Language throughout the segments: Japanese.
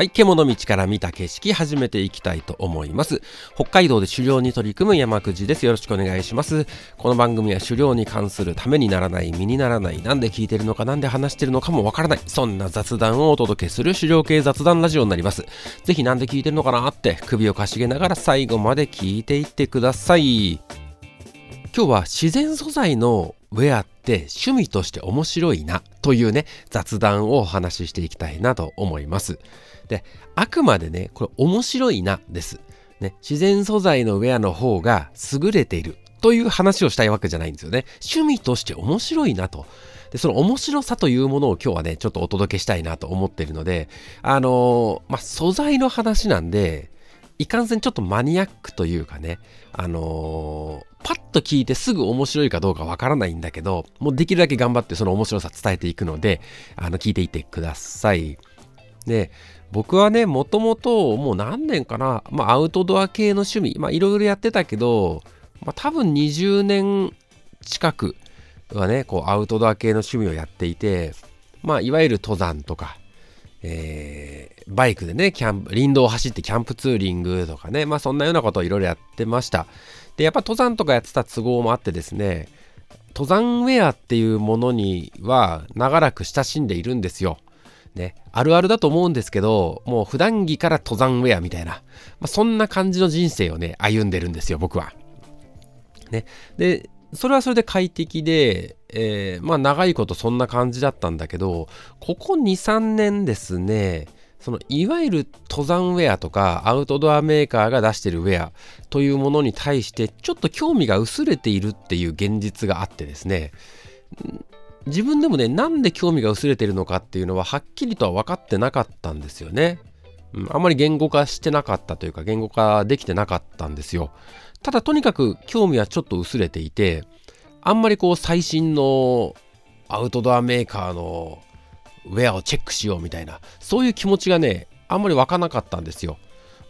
はい、獣道から見た景色始めていきたいと思います。北海道で狩猟に取り組む山くじです。よろしくお願いします。この番組は狩猟に関するためにならない、身にならない、なんで聞いてるのか、なんで話してるのかもわからない、そんな雑談をお届けする狩猟系雑談ラジオになります。ぜひなんで聞いてるのかなって首をかしげながら最後まで聞いていってください。今日は自然素材のウェアって趣味として面白いなというね雑談をお話ししていきたいなと思います。で、あくまでね、これ面白いなです。ね、自然素材のウェアの方が優れているという話をしたいわけじゃないんですよね。趣味として面白いなと。で、その面白さというものを今日はね、ちょっとお届けしたいなと思っているので、あのー、まあ、素材の話なんで、いかんせんちょっとマニアックというかね、あのー、パッと聞いてすぐ面白いかどうかわからないんだけど、もうできるだけ頑張ってその面白さ伝えていくので、あの、聞いていってください。で、僕はね、もともともう何年かな、まあアウトドア系の趣味、まあいろいろやってたけど、まあ多分20年近くはね、こうアウトドア系の趣味をやっていて、まあいわゆる登山とか、えー、バイクでね、キャンプ、林道を走ってキャンプツーリングとかね、まあそんなようなことをいろいろやってました。で、やっぱ登山とかやってた都合もあってですね、登山ウェアっていうものには長らく親しんでいるんですよ。ね、あるあるだと思うんですけど、もう普段着から登山ウェアみたいな、まあ、そんな感じの人生をね、歩んでるんですよ、僕は。ね。で、それはそれで快適で、えー、まあ長いことそんな感じだったんだけど、ここ2、3年ですね、そのいわゆる登山ウェアとかアウトドアメーカーが出してるウェアというものに対してちょっと興味が薄れているっていう現実があってですね自分でもね、なんで興味が薄れてるのかっていうのははっきりとは分かってなかったんですよね。うん、あんまり言語化してなかったというか、言語化できてなかったんですよ。ただとにかく興味はちょっと薄れていて、あんまりこう最新のアウトドアメーカーのウェアをチェックしようみたいな、そういう気持ちがね、あんまり湧かなかったんですよ。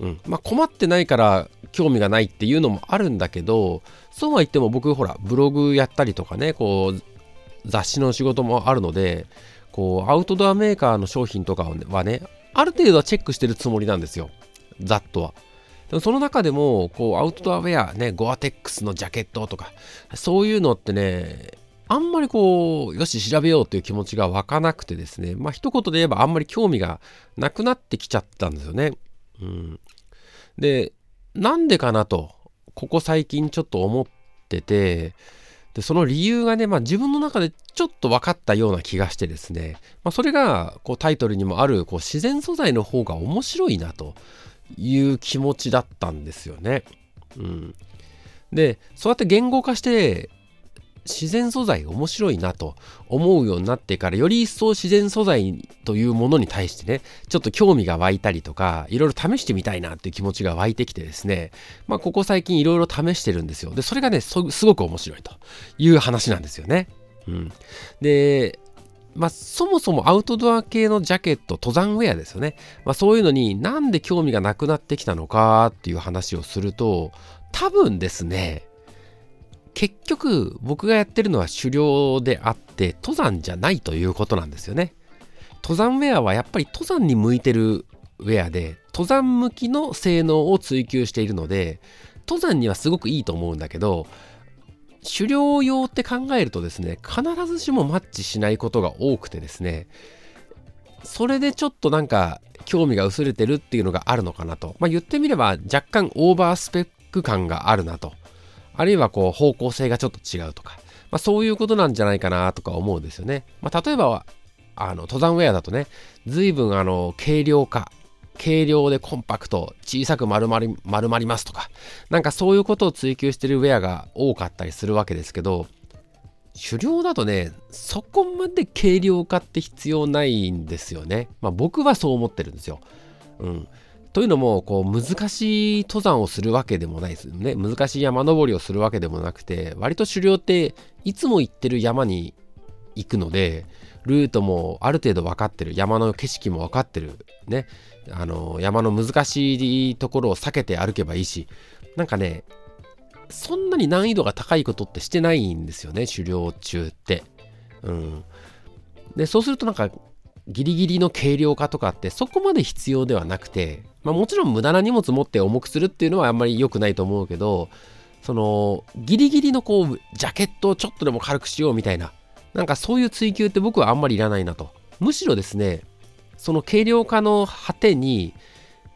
うん。まあ困ってないから興味がないっていうのもあるんだけど、そうは言っても僕ほら、ブログやったりとかね、こう、雑誌の仕事もあるので、こう、アウトドアメーカーの商品とかはね、ある程度はチェックしてるつもりなんですよ。ざっとは。でもその中でも、こう、アウトドアウェア、ね、ゴアテックスのジャケットとか、そういうのってね、あんまりこう、よし、調べようという気持ちが湧かなくてですね、まあ、一言で言えばあんまり興味がなくなってきちゃったんですよね。うん。で、なんでかなと、ここ最近ちょっと思ってて、で、その理由がね、まあ自分の中でちょっと分かったような気がしてですね、まあそれがこうタイトルにもあるこう自然素材の方が面白いなという気持ちだったんですよね。うん。で、そうやって言語化して自然素材面白いなと思うようになってからより一層自然素材というものに対してねちょっと興味が湧いたりとかいろいろ試してみたいなっていう気持ちが湧いてきてですねまあここ最近いろいろ試してるんですよでそれがねすごく面白いという話なんですよね。うん、でまあ、そもそもアウトドア系のジャケット、登山ウェアですよね。まあ、そういうのになんで興味がなくなってきたのかっていう話をすると、多分ですね、結局僕がやってるのは狩猟であって登山じゃないということなんですよね。登山ウェアはやっぱり登山に向いてるウェアで登山向きの性能を追求しているので登山にはすごくいいと思うんだけど狩猟用って考えるとですね必ずしもマッチしないことが多くてですねそれでちょっとなんか興味が薄れてるっていうのがあるのかなとまあ言ってみれば若干オーバースペック感があるなとあるいはこう方向性がちょっと違うとか、まあ、そういうことなんじゃないかなとか思うんですよね。まあ、例えばあの登山ウェアだとね、随分あの軽量化、軽量でコンパクト、小さく丸まり丸まりますとか、なんかそういうことを追求してるウェアが多かったりするわけですけど、狩猟だとね、そこまで軽量化って必要ないんですよね。まあ僕はそう思ってるんですよ。うん。というのもこう難しい登山をするわけでもないですよね。難しい山登りをするわけでもなくて割と狩猟っていつも行ってる山に行くのでルートもある程度分かってる山の景色も分かってるね。あの山の難しいところを避けて歩けばいいしなんかねそんなに難易度が高いことってしてないんですよね狩猟中って。うん。でそうするとなんかギリギリの軽量化とかってそこまで必要ではなくて、まあ、もちろん無駄な荷物持って重くするっていうのはあんまり良くないと思うけどそのギリギリのこうジャケットをちょっとでも軽くしようみたいななんかそういう追求って僕はあんまりいらないなと。むしろですねその軽量化の果てに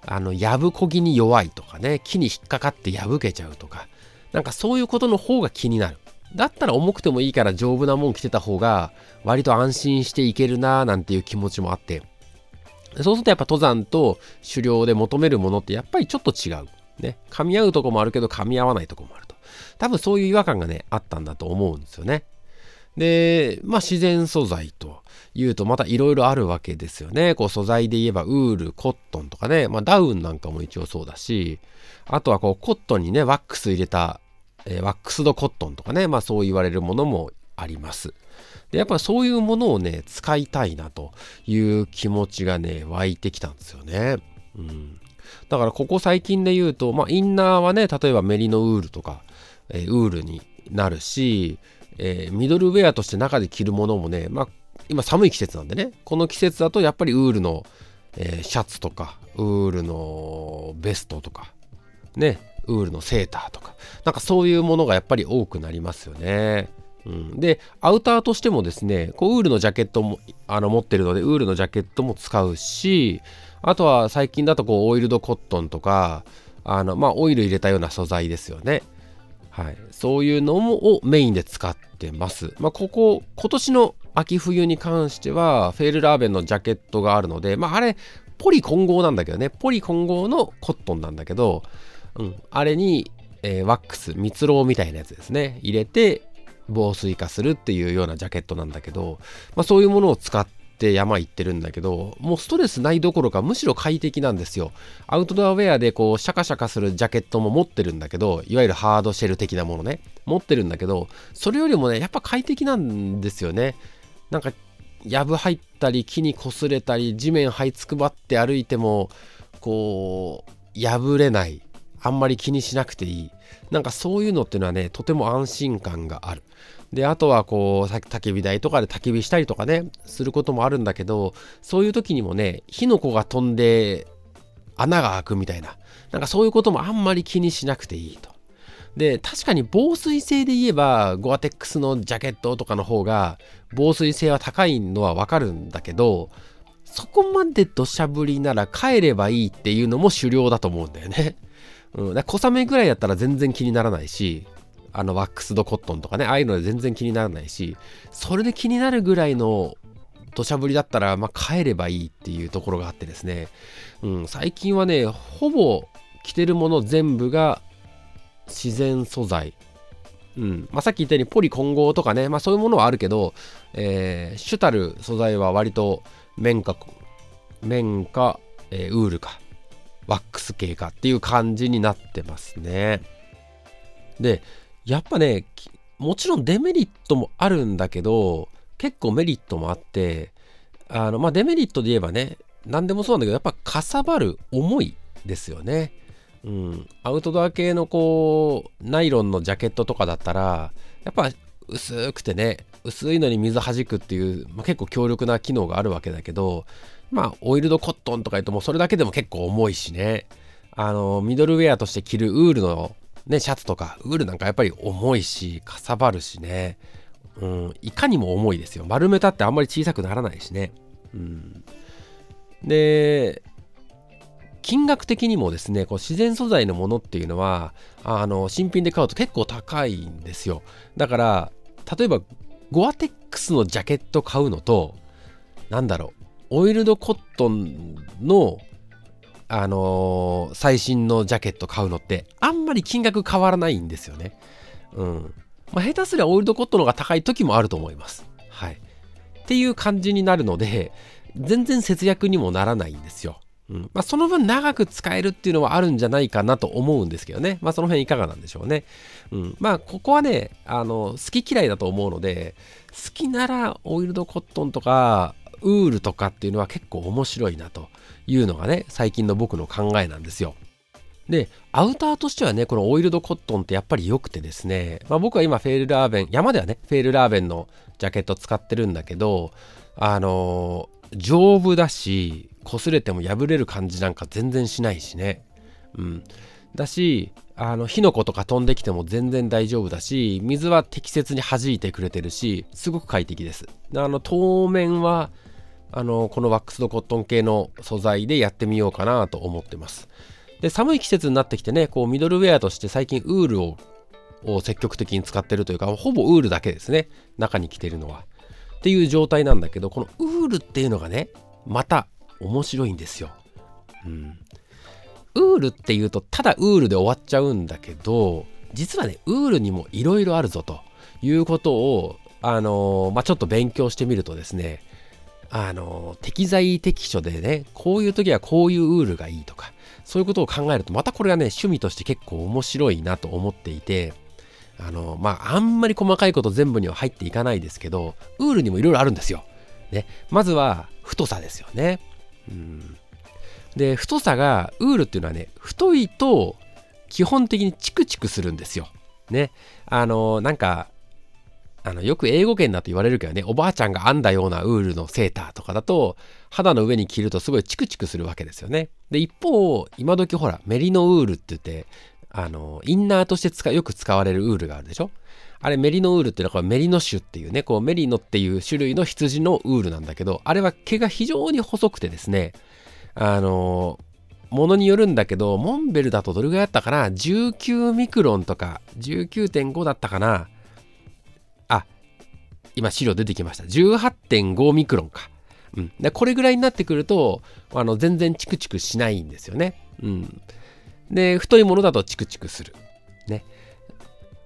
あのやぶこぎに弱いとかね木に引っかかって破けちゃうとかなんかそういうことの方が気になる。だったら重くてもいいから丈夫なもん着てた方が割と安心していけるなーなんていう気持ちもあってそうするとやっぱ登山と狩猟で求めるものってやっぱりちょっと違う。ね。噛み合うとこもあるけど噛み合わないとこもあると。多分そういう違和感がね、あったんだと思うんですよね。で、まあ自然素材というとまたいろいろあるわけですよね。こう素材で言えばウール、コットンとかね、まあダウンなんかも一応そうだし、あとはこうコットンにね、ワックス入れた、え、ワックスドコットンとかね、まあそう言われるものもあります。でやっぱそういうものをね使いたいなという気持ちがね湧いてきたんですよね。うん、だからここ最近で言うと、まあ、インナーはね例えばメリノウールとか、えー、ウールになるし、えー、ミドルウェアとして中で着るものもね、まあ、今寒い季節なんでねこの季節だとやっぱりウールの、えー、シャツとかウールのベストとかねウールのセーターとかなんかそういうものがやっぱり多くなりますよね。うん、でアウターとしてもですねこうウールのジャケットもあの持ってるのでウールのジャケットも使うしあとは最近だとこうオイルドコットンとかあのまあオイル入れたような素材ですよねはい、そういうのもをメインで使ってます。まあ、ここ、今年の秋冬に関しては、フェールラーベンのジャケットがあるので、まあ、あれ、ポリ混合なんだけどね、ポリ混合のコットンなんだけど、うん、あれに、えー、ワックス、蜜蝋みたいなやつですね、入れて、防水化するっていうようなジャケットなんだけど、まあ、そういうものを使って山行ってるんだけどもうストレスないどころかむしろ快適なんですよ。アウトドアウェアでこうシャカシャカするジャケットも持ってるんだけどいわゆるハードシェル的なものね。持ってるんだけどそれよりもねやっぱ快適なんですよね。なんかやぶ入ったり木に擦れたり地面這いつくばって歩いてもこう破れない。あんまり気にしなくていい。なんかそういうのっていうのはねとても安心感がある。であとはこう焚き火台とかで焚き火したりとかねすることもあるんだけどそういう時にもね火の粉が飛んで穴が開くみたいな。なんかそういうこともあんまり気にしなくていいと。で確かに防水性で言えばゴアテックスのジャケットとかの方が防水性は高いのはわかるんだけどそこまで土砂降りなら帰ればいいっていうのも狩猟だと思うんだよね。うん、だ小雨ぐらいだったら全然気にならないし、あのワックスドコットンとかね、ああいうので全然気にならないし、それで気になるぐらいの土砂降りだったら、まあ、帰ればいいっていうところがあってですね、うん、最近はね、ほぼ着てるもの全部が自然素材。うん。まあ、さっき言ったようにポリ混合とかね、まあ、そういうものはあるけど、えー、主たる素材は割と綿か、綿か、えー、ウールか。ワックス系かっていう感じになってますね。で、やっぱね、もちろんデメリットもあるんだけど、結構メリットもあって、あの、まあ、デメリットで言えばね、何でもそうなんだけど、やっぱかさばる重いですよね。うん。アウトドア系のこう、ナイロンのジャケットとかだったら、やっぱ薄くてね、薄いのに水弾くっていう、まあ、結構強力な機能があるわけだけど、まあ、オイルドコットンとか言うともうそれだけでも結構重いしね。あの、ミドルウェアとして着るウールのね、シャツとか、ウールなんかやっぱり重いし、かさばるしね。うん、いかにも重いですよ。丸めたってあんまり小さくならないしね。うん。で、金額的にもですね、こう自然素材のものっていうのは、あの、新品で買うと結構高いんですよ。だから、例えば、ゴアテックスのジャケット買うのと、なんだろう、オイルドコットンの、あのー、最新のジャケット買うのってあんまり金額変わらないんですよね。うん。まあ、下手すりゃオイルドコットンの方が高い時もあると思います。はい。っていう感じになるので、全然節約にもならないんですよ。うんまあ、その分長く使えるっていうのはあるんじゃないかなと思うんですけどね。まあその辺いかがなんでしょうね。うん、まあここはね、あの、好き嫌いだと思うので、好きならオイルドコットンとか、ウールとかっていうのは結構面白いなというのがね、最近の僕の考えなんですよ。で、アウターとしてはね、このオイルドコットンってやっぱり良くてですね、まあ、僕は今フェールラーベン、山ではね、フェールラーベンのジャケット使ってるんだけど、あのー、丈夫だし擦れても破れる感じなんか全然しないしね。うん。だしあの火の粉とか飛んできても全然大丈夫だし水は適切に弾いてくれてるしすごく快適です。あの当面はあのこのワックスドコットン系の素材でやってみようかなと思ってます。で寒い季節になってきてねこうミドルウェアとして最近ウールをを積極的に使ってるというかほぼウールだけですね。中に着てるのは。っていう状態なんだけどこのウールっていうのがねまた面白いんですよ、うん、ウールっていうとただウールで終わっちゃうんだけど実はねウールにもいろいろあるぞということをあのー、まあ、ちょっと勉強してみるとですねあの、適材適所でねこういう時はこういうウールがいいとかそういうことを考えるとまたこれがね趣味として結構面白いなと思っていてあのまああんまり細かいこと全部には入っていかないですけどウールにもいろいろあるんですよ。ね、まずは太さですよね。うんで太さがウールっていうのはね太いと基本的にチクチクするんですよ。ねあのなんかあのよく英語圏だと言われるけどねおばあちゃんが編んだようなウールのセーターとかだと肌の上に着るとすごいチクチクするわけですよね。で一方今時ほらメリノウールって言ってあのインナーとして使よく使われるウールがあるでしょ？あれメリノウールっていうのはこメリノ種っていうねこうメリノっていう種類の羊のウールなんだけどあれは毛が非常に細くてですねあのものによるんだけどモンベルだとどれぐらいだったかな？19ミクロンとか19.5だったかな？今資料出てきました18.5ミクロンかうん、でこれぐらいになってくるとあの全然チクチクしないんですよね。うん、で太いものだとチクチクする。ね。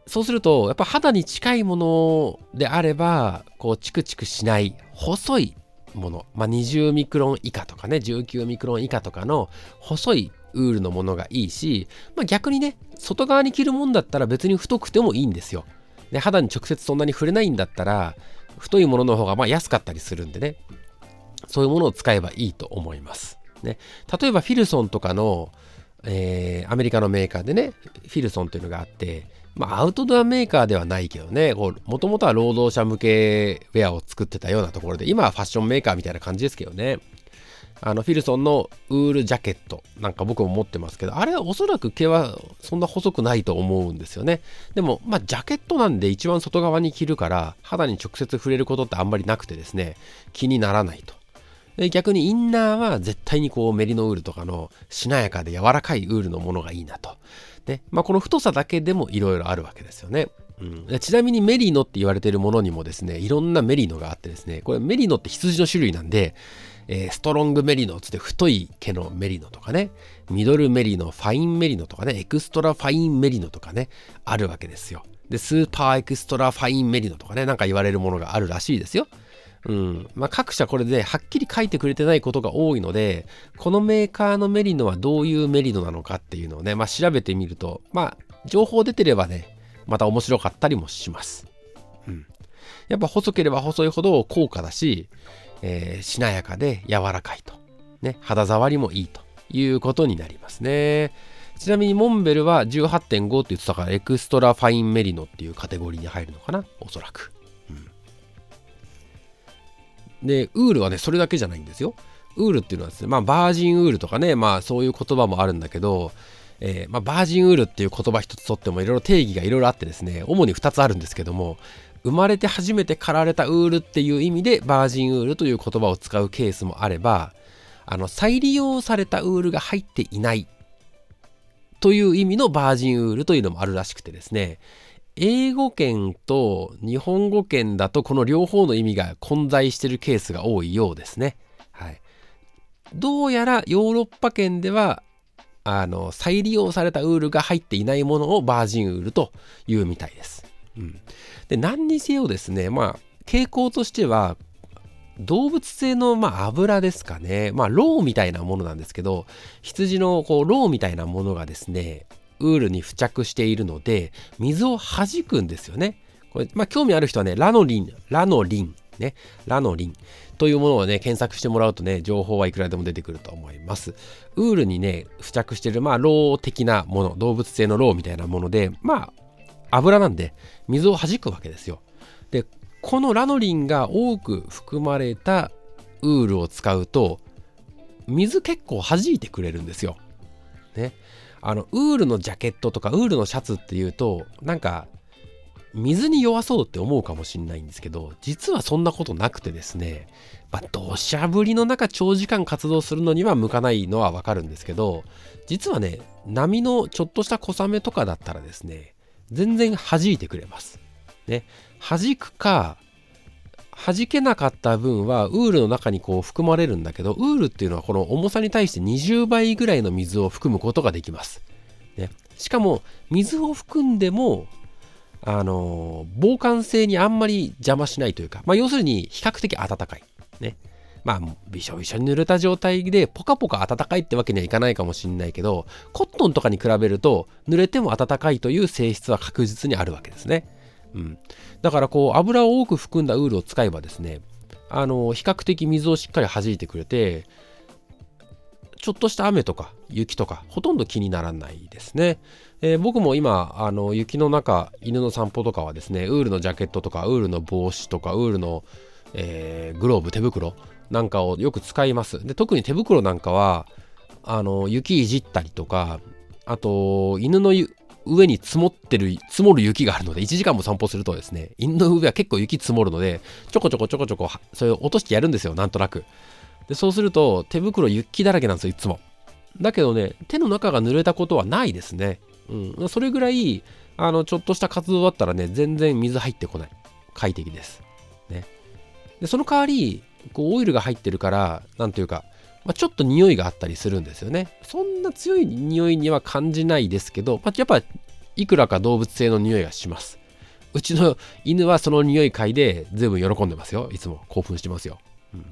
そうするとやっぱ肌に近いものであればこうチクチクしない細いもの、まあ、20ミクロン以下とかね19ミクロン以下とかの細いウールのものがいいし、まあ、逆にね外側に着るもんだったら別に太くてもいいんですよ。で肌に直接そんなに触れないんだったら太いものの方がま安かったりするんでね。そういうものを使えばいいと思います。ね、例えばフィルソンとかの、えー、アメリカのメーカーでねフィルソンというのがあってまあアウトドアメーカーではないけどねもともとは労働者向けウェアを作ってたようなところで今はファッションメーカーみたいな感じですけどね。あのフィルソンのウールジャケットなんか僕も持ってますけどあれはおそらく毛はそんな細くないと思うんですよねでもまあジャケットなんで一番外側に着るから肌に直接触れることってあんまりなくてですね気にならないとで逆にインナーは絶対にこうメリノウールとかのしなやかで柔らかいウールのものがいいなと。で、まあ、この太さだけでもいろいろあるわけですよね。うん、ちなみにメリノって言われているものにもですね、いろんなメリノがあってですね、これメリノって羊の種類なんで、えー、ストロングメリノつって太い毛のメリノとかね、ミドルメリノ、ファインメリノとかね、エクストラファインメリノとかね、あるわけですよ。で、スーパーエクストラファインメリノとかね、なんか言われるものがあるらしいですよ。うんまあ、各社これではっきり書いてくれてないことが多いのでこのメーカーのメリノはどういうメリノなのかっていうのをね、まあ、調べてみるとまあ情報出てればねまた面白かったりもします、うん、やっぱ細ければ細いほど高価だし、えー、しなやかで柔らかいと、ね、肌触りもいいということになりますね。ちなみにモンベルは18.5って言ってたからエクストラファインメリノっていうカテゴリーに入るのかな？おそらく。で、ウールはね、それだけじゃないんですよ。ウールっていうのはですね、まあ、バージンウールとかね、まあ、そういう言葉もあるんだけど、えー、まあ、バージンウールっていう言葉一つとってもいろいろ定義がいろいろあってですね、主に2つあるんですけども、生まれて初めて刈られたウールっていう意味でバージンウールという言葉を使うケースもあれば、あの、再利用されたウールが入っていないという意味のバージンウールというのもあるらしくてですね、英語圏と日本語圏だとこの両方の意味が混在してるケースが多いようですね。はい、どうやらヨーロッパ圏ではあの再利用されたウールが入っていないものをバージンウールというみたいです。うん、で何にせよですねまあ傾向としては動物性の、まあ、油ですかね。まあ、ロウみたいなものなんですけど、羊のこうロウみたいなものがですね、ウールに付着しているので水を弾くんですよね。これ、まあ、興味ある人はね、ラノリン、ラノリン、ね、ラノリンというものをね、検索してもらうとね、情報はいくらでも出てくると思います。ウールにね、付着している、まあ、ロウ的なもの、動物性のロウみたいなもので、まあ、油なんで、水を弾くわけですよ。で、このラノリンが多く含まれたウールを使うと水結構弾いてくれるんですよ。ね。あのウールのジャケットとかウールのシャツっていうとなんか水に弱そうって思うかもしれないんですけど実はそんなことなくてですねまあ土砂降りの中長時間活動するのには向かないのはわかるんですけど実はね波のちょっとした小雨とかだったらですね全然弾いてくれます。ね弾くか弾けなかった分はウールの中にこう含まれるんだけどウールっていうのはこの重さに対して20倍ぐらいの水を含むことができます。ね、しかも水を含んでもあの防寒性にあんまり邪魔しないというか、まあ、要するに比較的暖かい。ね。まあ、びしょびしょに濡れた状態でポカポカ暖かいってわけにはいかないかもしれないけど、コットンとかに比べると濡れても暖かいという性質は確実にあるわけですね。うん、だからこう油を多く含んだウールを使えばですねあの比較的水をしっかり弾いてくれてちょっとした雨とか雪とかほとんど気にならないですね、えー、僕も今あの雪の中犬の散歩とかはですねウールのジャケットとかウールの帽子とかウールの、えー、グローブ手袋なんかをよく使いますで特に手袋なんかはあの雪いじったりとかあと犬の上に積もってる、積もる雪があるので、1時間も散歩するとですね、犬の上は結構雪積もるので、ちょこちょこちょこちょこ、それを落としてやるんですよ、なんとなく。で、そうすると、手袋雪だらけなんですよ、いつも。だけどね、手の中が濡れたことはないですね。うん。それぐらい、あの、ちょっとした活動だったらね、全然水入ってこない。快適です。ね。で、その代わり、こう、オイルが入ってるから、なんというか、まあ、ちょっと匂いがあったりするんですよね。そんな強い匂いには感じないですけど、まあ、やっぱいくらか動物性の匂いがします。うちの犬はその匂い嗅いで全部喜んでますよ。いつも興奮してますよ。うん、っ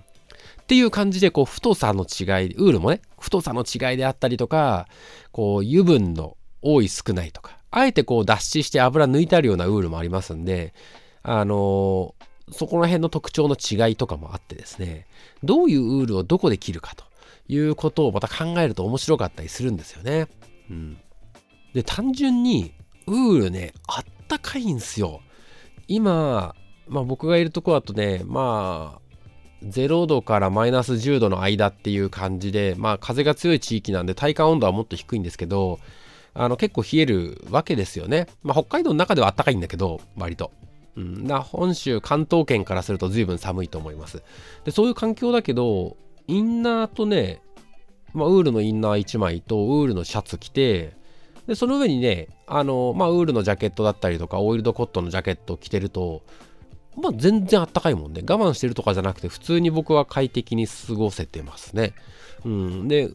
ていう感じで、こう、太さの違い、ウールもね、太さの違いであったりとか、こう、油分の多い少ないとか、あえてこう、脱脂して油抜いてあるようなウールもありますんで、あのー、そこら辺の特徴の違いとかもあってですね、どういうウールをどこで切るかということをまた考えると面白かったりするんですよね。うん。で、単純にウールね、あったかいんすよ。今、まあ僕がいるとこだとね、まあ、0度からマイナス10度の間っていう感じで、まあ風が強い地域なんで体感温度はもっと低いんですけど、あの結構冷えるわけですよね。まあ北海道の中ではあったかいんだけど、割と。うん、な本州、関東圏からすると随分寒いと思います。で、そういう環境だけど、インナーとね、まあ、ウールのインナー1枚とウールのシャツ着て、で、その上にね、あの、まあ、ウールのジャケットだったりとか、オイルドコットンのジャケット着てると、まあ、全然あったかいもんね。我慢してるとかじゃなくて、普通に僕は快適に過ごせてますね。うん。で、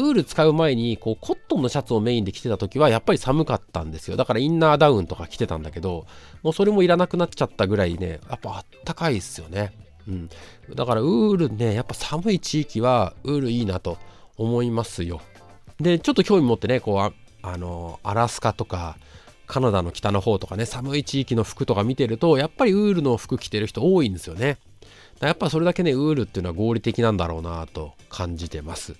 ウール使う前に、こう、コットンのシャツをメインで着てた時は、やっぱり寒かったんですよ。だからインナーダウンとか着てたんだけど、もうそれもいらなくなっちゃったぐらいね、やっぱあったかいっすよね。うん。だからウールね、やっぱ寒い地域はウールいいなと思いますよ。で、ちょっと興味持ってね、こう、あのアラスカとかカナダの北の方とかね寒い地域の服とか見てるとやっぱりウールの服着てる人多いんですよねやっぱそれだけねウールっていうのは合理的なんだろうなと感じてます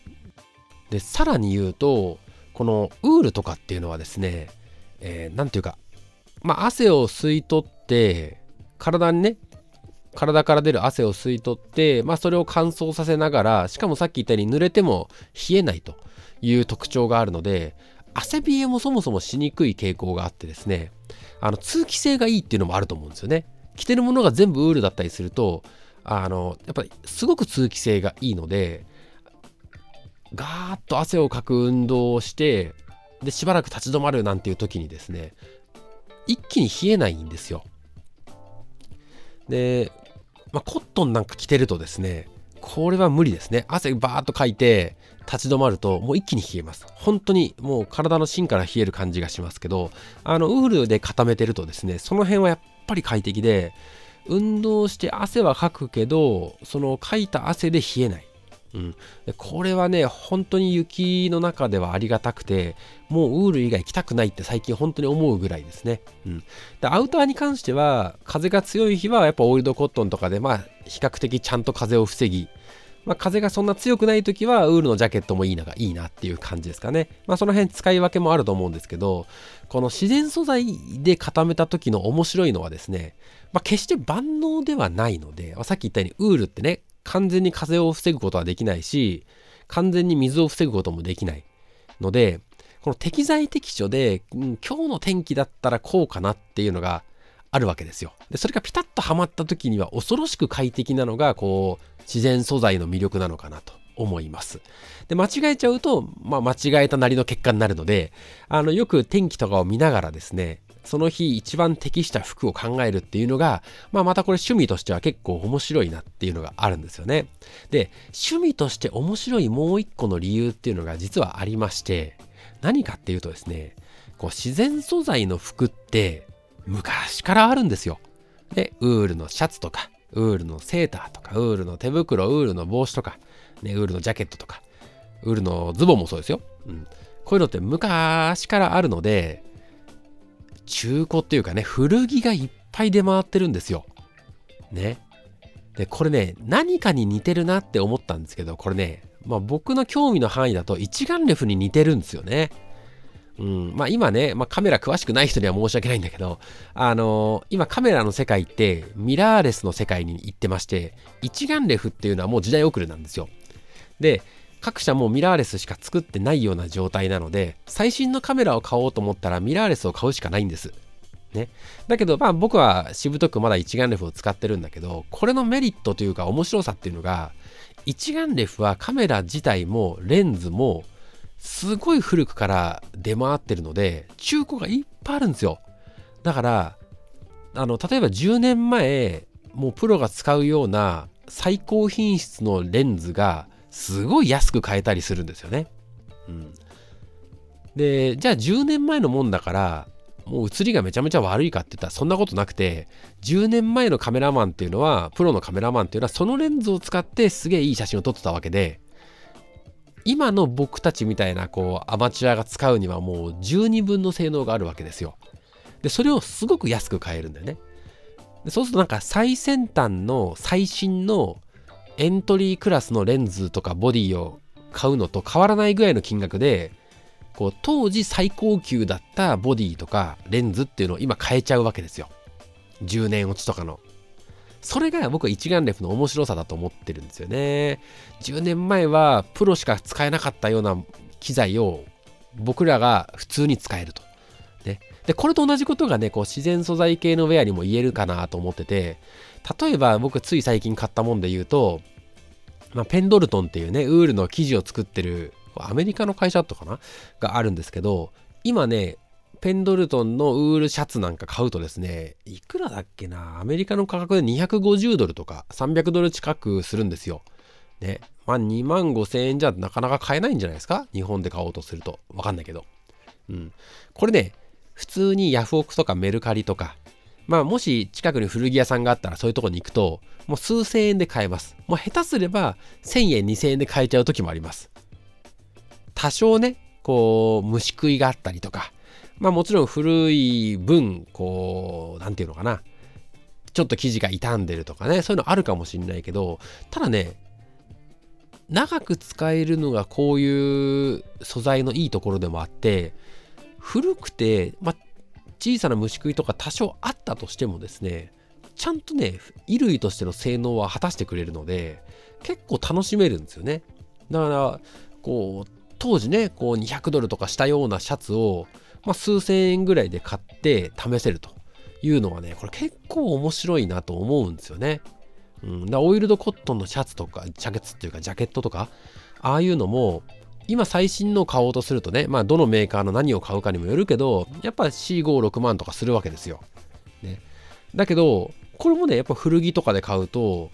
でさらに言うとこのウールとかっていうのはですね何、えー、ていうかまあ汗を吸い取って体にね体から出る汗を吸い取って、まあ、それを乾燥させながらしかもさっき言ったように濡れても冷えないという特徴があるので汗冷えもそもそもしにくい傾向があってですねあの通気性がいいっていうのもあると思うんですよね。着てるものが全部ウールだったりするとあのやっぱりすごく通気性がいいのでガーッと汗をかく運動をしてでしばらく立ち止まるなんていう時にですね一気に冷えないんですよ。で、まあ、コットンなんか着てるとですねこれは無理ですね。汗バーッとかいて立ち止まるともう一気に冷えます。本当にもう体の芯から冷える感じがしますけどあのウールで固めてるとですねその辺はやっぱり快適で運動して汗はかくけどそのかいた汗で冷えない。うん、でこれはね本当に雪の中ではありがたくてもうウール以外着たくないって最近本当に思うぐらいですね、うん、でアウターに関しては風が強い日はやっぱオイルドコットンとかでまあ比較的ちゃんと風を防ぎまあ、風がそんな強くない時はウールのジャケットもいいながいいなっていう感じですかね。まあその辺使い分けもあると思うんですけど、この自然素材で固めた時の面白いのはですね、まあ決して万能ではないので、まさっき言ったようにウールってね、完全に風を防ぐことはできないし完全に水を防ぐこともできないのでこの適材適所で、うん、今日の天気だったらこうかなっていうのがあるわけですよ。でそれがピタッとはまった時には恐ろしく快適なのがこう自然素材の魅力なのかなと思います。で、間違えちゃうと、まあ、間違えたなりの結果になるので、あの、よく天気とかを見ながらですね、その日一番適した服を考えるっていうのが、まあ、またこれ趣味としては結構面白いなっていうのがあるんですよね。で、趣味として面白いもう一個の理由っていうのが実はありまして、何かっていうとですね、こう自然素材の服って昔からあるんですよ。で、ウールのシャツとか、ウールのセーターとか、ウールの手袋、ウールの帽子とか、ね、ウールのジャケットとか、ウールのズボンもそうですよ。うん。こういうのって昔からあるので、中古っていうかね、古着がいっぱい出回ってるんですよ。ね。で、これね、何かに似てるなって思ったんですけど、これね、まあ僕の興味の範囲だと一眼レフに似てるんですよね。うん、まあ今ね、まあ、カメラ詳しくない人には申し訳ないんだけど、あのー、今カメラの世界ってミラーレスの世界に行ってまして、一眼レフっていうのはもう時代遅れなんですよ。で、各社もミラーレスしか作ってないような状態なので、最新のカメラを買おうと思ったらミラーレスを買うしかないんです。ね。だけど、まあ僕はしぶとくまだ一眼レフを使ってるんだけど、これのメリットというか面白さっていうのが、一眼レフはカメラ自体もレンズもすごい古くから出回ってるので、中古がいっぱいあるんですよ。だから、あの、例えば10年前、もうプロが使うような最高品質のレンズがすごい安く買えたりするんですよね。うん。で、じゃあ10年前のもんだから、もう写りがめちゃめちゃ悪いかって言ったらそんなことなくて、10年前のカメラマンっていうのは、プロのカメラマンっていうのはそのレンズを使ってすげえいい写真を撮ってたわけで、今の僕たちみたいなこうアマチュアが使うにはもう12分の性能があるわけですよ。で、それをすごく安く買えるんだよね。でそうするとなんか最先端の最新のエントリークラスのレンズとかボディを買うのと変わらないぐらいの金額でこう当時最高級だったボディとかレンズっていうのを今変えちゃうわけですよ。10年落ちとかの。それが僕は一眼レフの面白さだと思ってるんですよね。10年前はプロしか使えなかったような機材を僕らが普通に使えると。ねでこれと同じことがねこう自然素材系のウェアにも言えるかなと思ってて例えば僕つい最近買ったもんで言うとまあ、ペンドルトンっていうね、ウールの生地を作ってる、アメリカの会社だったかな？があるんですけど、今ね、ペンドルトンのウールシャツなんか買うとですね、いくらだっけな、アメリカの価格で250ドルとか300ドル近くするんですよ。ね。まあ2万5千円じゃなかなか買えないんじゃないですか？日本で買おうとすると。わかんないけど。うん。これね、普通にヤフオクとかメルカリとか、まあもし近くに古着屋さんがあったらそういうとこに行くと、もう数千円で買えます。もう下手すれば1000円、2000円で買えちゃう時もあります。多少ね、こう、虫食いがあったりとか、まあもちろん古い分、こう、なんていうのかな、ちょっと生地が傷んでるとかね、そういうのあるかもしんないけど、ただね、長く使えるのがこういう素材のいいところでもあって、古くて、ま、小さな虫食いとか多少あったとしてもですねちゃんとね衣類としての性能は果たしてくれるので結構楽しめるんですよね。だからこう当時ねこう200ドルとかしたようなシャツを、ま、数千円ぐらいで買って試せるというのはねこれ結構面白いなと思うんですよね。うん、だオイルドコットンのシャツとかジャケットっていうかジャケットとかああいうのも今最新の買おうとするとね、まあどのメーカーの何を買うかにもよるけど、やっぱ C56 万とかするわけですよ。ね。だけど、これもね、やっぱ古着とかで買うと、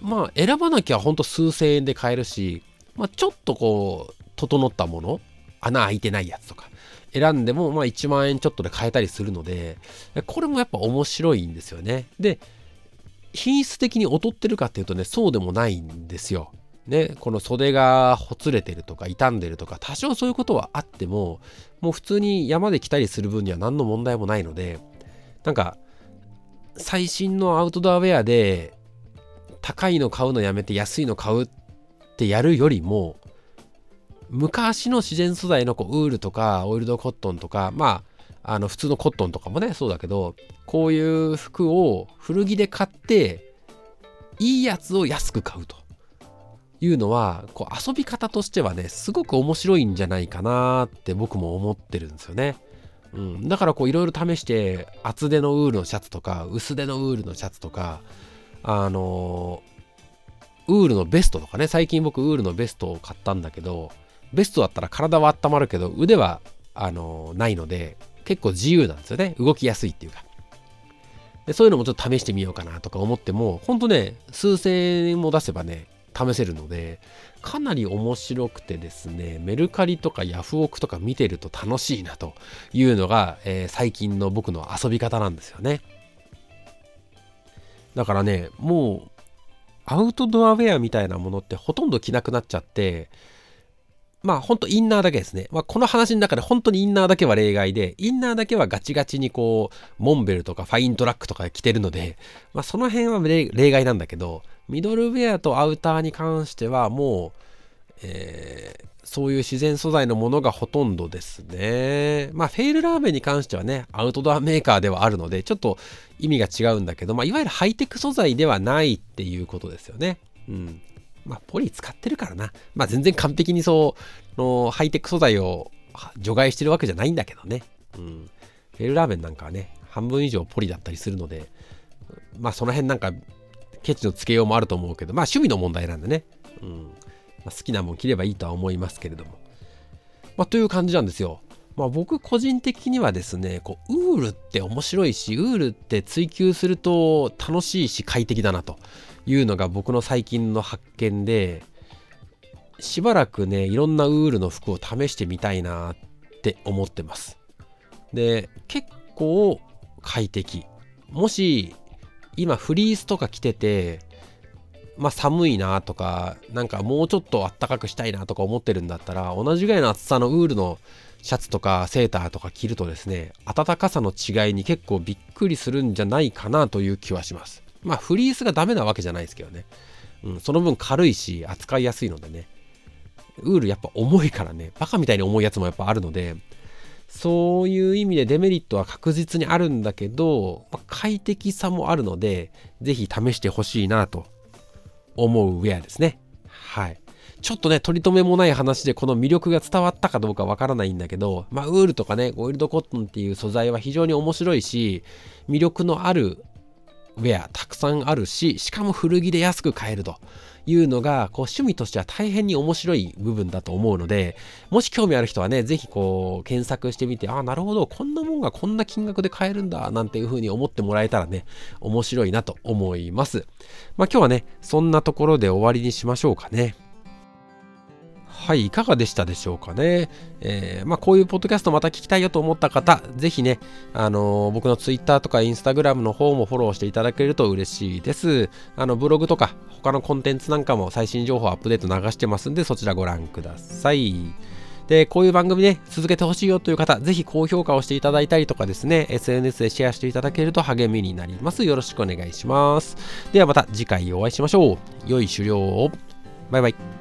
まあ選ばなきゃほんと数千円で買えるし、まあちょっとこう、整ったもの、穴開いてないやつとか、選んでもまあ1万円ちょっとで買えたりするので、これもやっぱ面白いんですよね。で、品質的に劣ってるかっていうとね、そうでもないんですよ。ね、この袖がほつれてるとか傷んでるとか多少そういうことはあってももう普通に山で来たりする分には何の問題もないのでなんか最新のアウトドアウェアで高いの買うのやめて安いの買うってやるよりも昔の自然素材のこうウールとかオイルドコットンとかまああの普通のコットンとかもねそうだけどこういう服を古着で買っていいやつを安く買うと。いうのはこう遊び方としてはねすごく面白いんじゃないかなって僕も思ってるんですよね。うん、だからこういろいろ試して厚手のウールのシャツとか薄手のウールのシャツとかあのー、ウールのベストとかね最近僕ウールのベストを買ったんだけどベストだったら体は温まるけど腕はあのー、ないので結構自由なんですよね。動きやすいっていうか。でそういうのもちょっと試してみようかなとか思ってもほんとね数千円も出せばね試せるのでかなり面白くてですねメルカリとかヤフオクとか見てると楽しいなというのが、えー、最近の僕の遊び方なんですよねだからねもうアウトドアウェアみたいなものってほとんど着なくなっちゃってまあほんとインナーだけですね。まあこの話の中で本当にインナーだけは例外で、インナーだけはガチガチにこう、モンベルとかファイントラックとか着てるので、まあその辺は例外なんだけど、ミドルウェアとアウターに関してはもう、えー、そういう自然素材のものがほとんどですね。まあフェイルラーメンに関してはね、アウトドアメーカーではあるので、ちょっと意味が違うんだけど、まあいわゆるハイテク素材ではないっていうことですよね。うん。まあ、ポリ使ってるからな。まあ、全然完璧にそう、のハイテク素材を除外してるわけじゃないんだけどね。うん。フェルラーメンなんかはね、半分以上ポリだったりするので、まあ、その辺なんか、ケチのつけようもあると思うけど、まあ、趣味の問題なんでね。うん。まあ、好きなもん着ればいいとは思いますけれども。まあ、という感じなんですよ。まあ、僕個人的にはですねこうウールって面白いしウールって追求すると楽しいし快適だなというのが僕の最近の発見でしばらくねいろんなウールの服を試してみたいなって思ってますで結構快適もし今フリースとか着ててまあ寒いなとかなんかもうちょっとあったかくしたいなとか思ってるんだったら同じぐらいの厚さのウールのシャツとかセーターとか着るとですね暖かさの違いに結構びっくりするんじゃないかなという気はしますまあフリースがダメなわけじゃないですけどね。うん、その分軽いし扱いやすいのでね。ウールやっぱ重いからね、バカみたいに重いやつもやっぱあるので、そういう意味でデメリットは確実にあるんだけど、まあ、快適さもあるので、ぜひ試してほしいなと思うウェアですね。はい。ちょっとね、取り留めもない話でこの魅力が伝わったかどうかわからないんだけど、まあ、ウールとかね、オイルドコットンっていう素材は非常に面白いし、魅力のあるウェアたくさんあるし、しかも古着で安く買えるというのが、こう趣味としては大変に面白い部分だと思うので、もし興味ある人はね、ぜひこう検索してみて、ああ、なるほど、こんなもんがこんな金額で買えるんだ、なんていう風に思ってもらえたらね、面白いなと思います。まあ今日はね、そんなところで終わりにしましょうかね。はい、いかがでしたでしょうかね。えー、まあ、こういうポッドキャストまた聞きたいよと思った方、ぜひね、あのー、僕の Twitter とか Instagram の方もフォローしていただけると嬉しいです。あの、ブログとか他のコンテンツなんかも最新情報アップデート流してますんで、そちらご覧ください。で、こういう番組ね、続けてほしいよという方、ぜひ高評価をしていただいたりとかですね、SNS でシェアしていただけると励みになります。よろしくお願いします。ではまた次回お会いしましょう。良い狩猟を。バイバイ。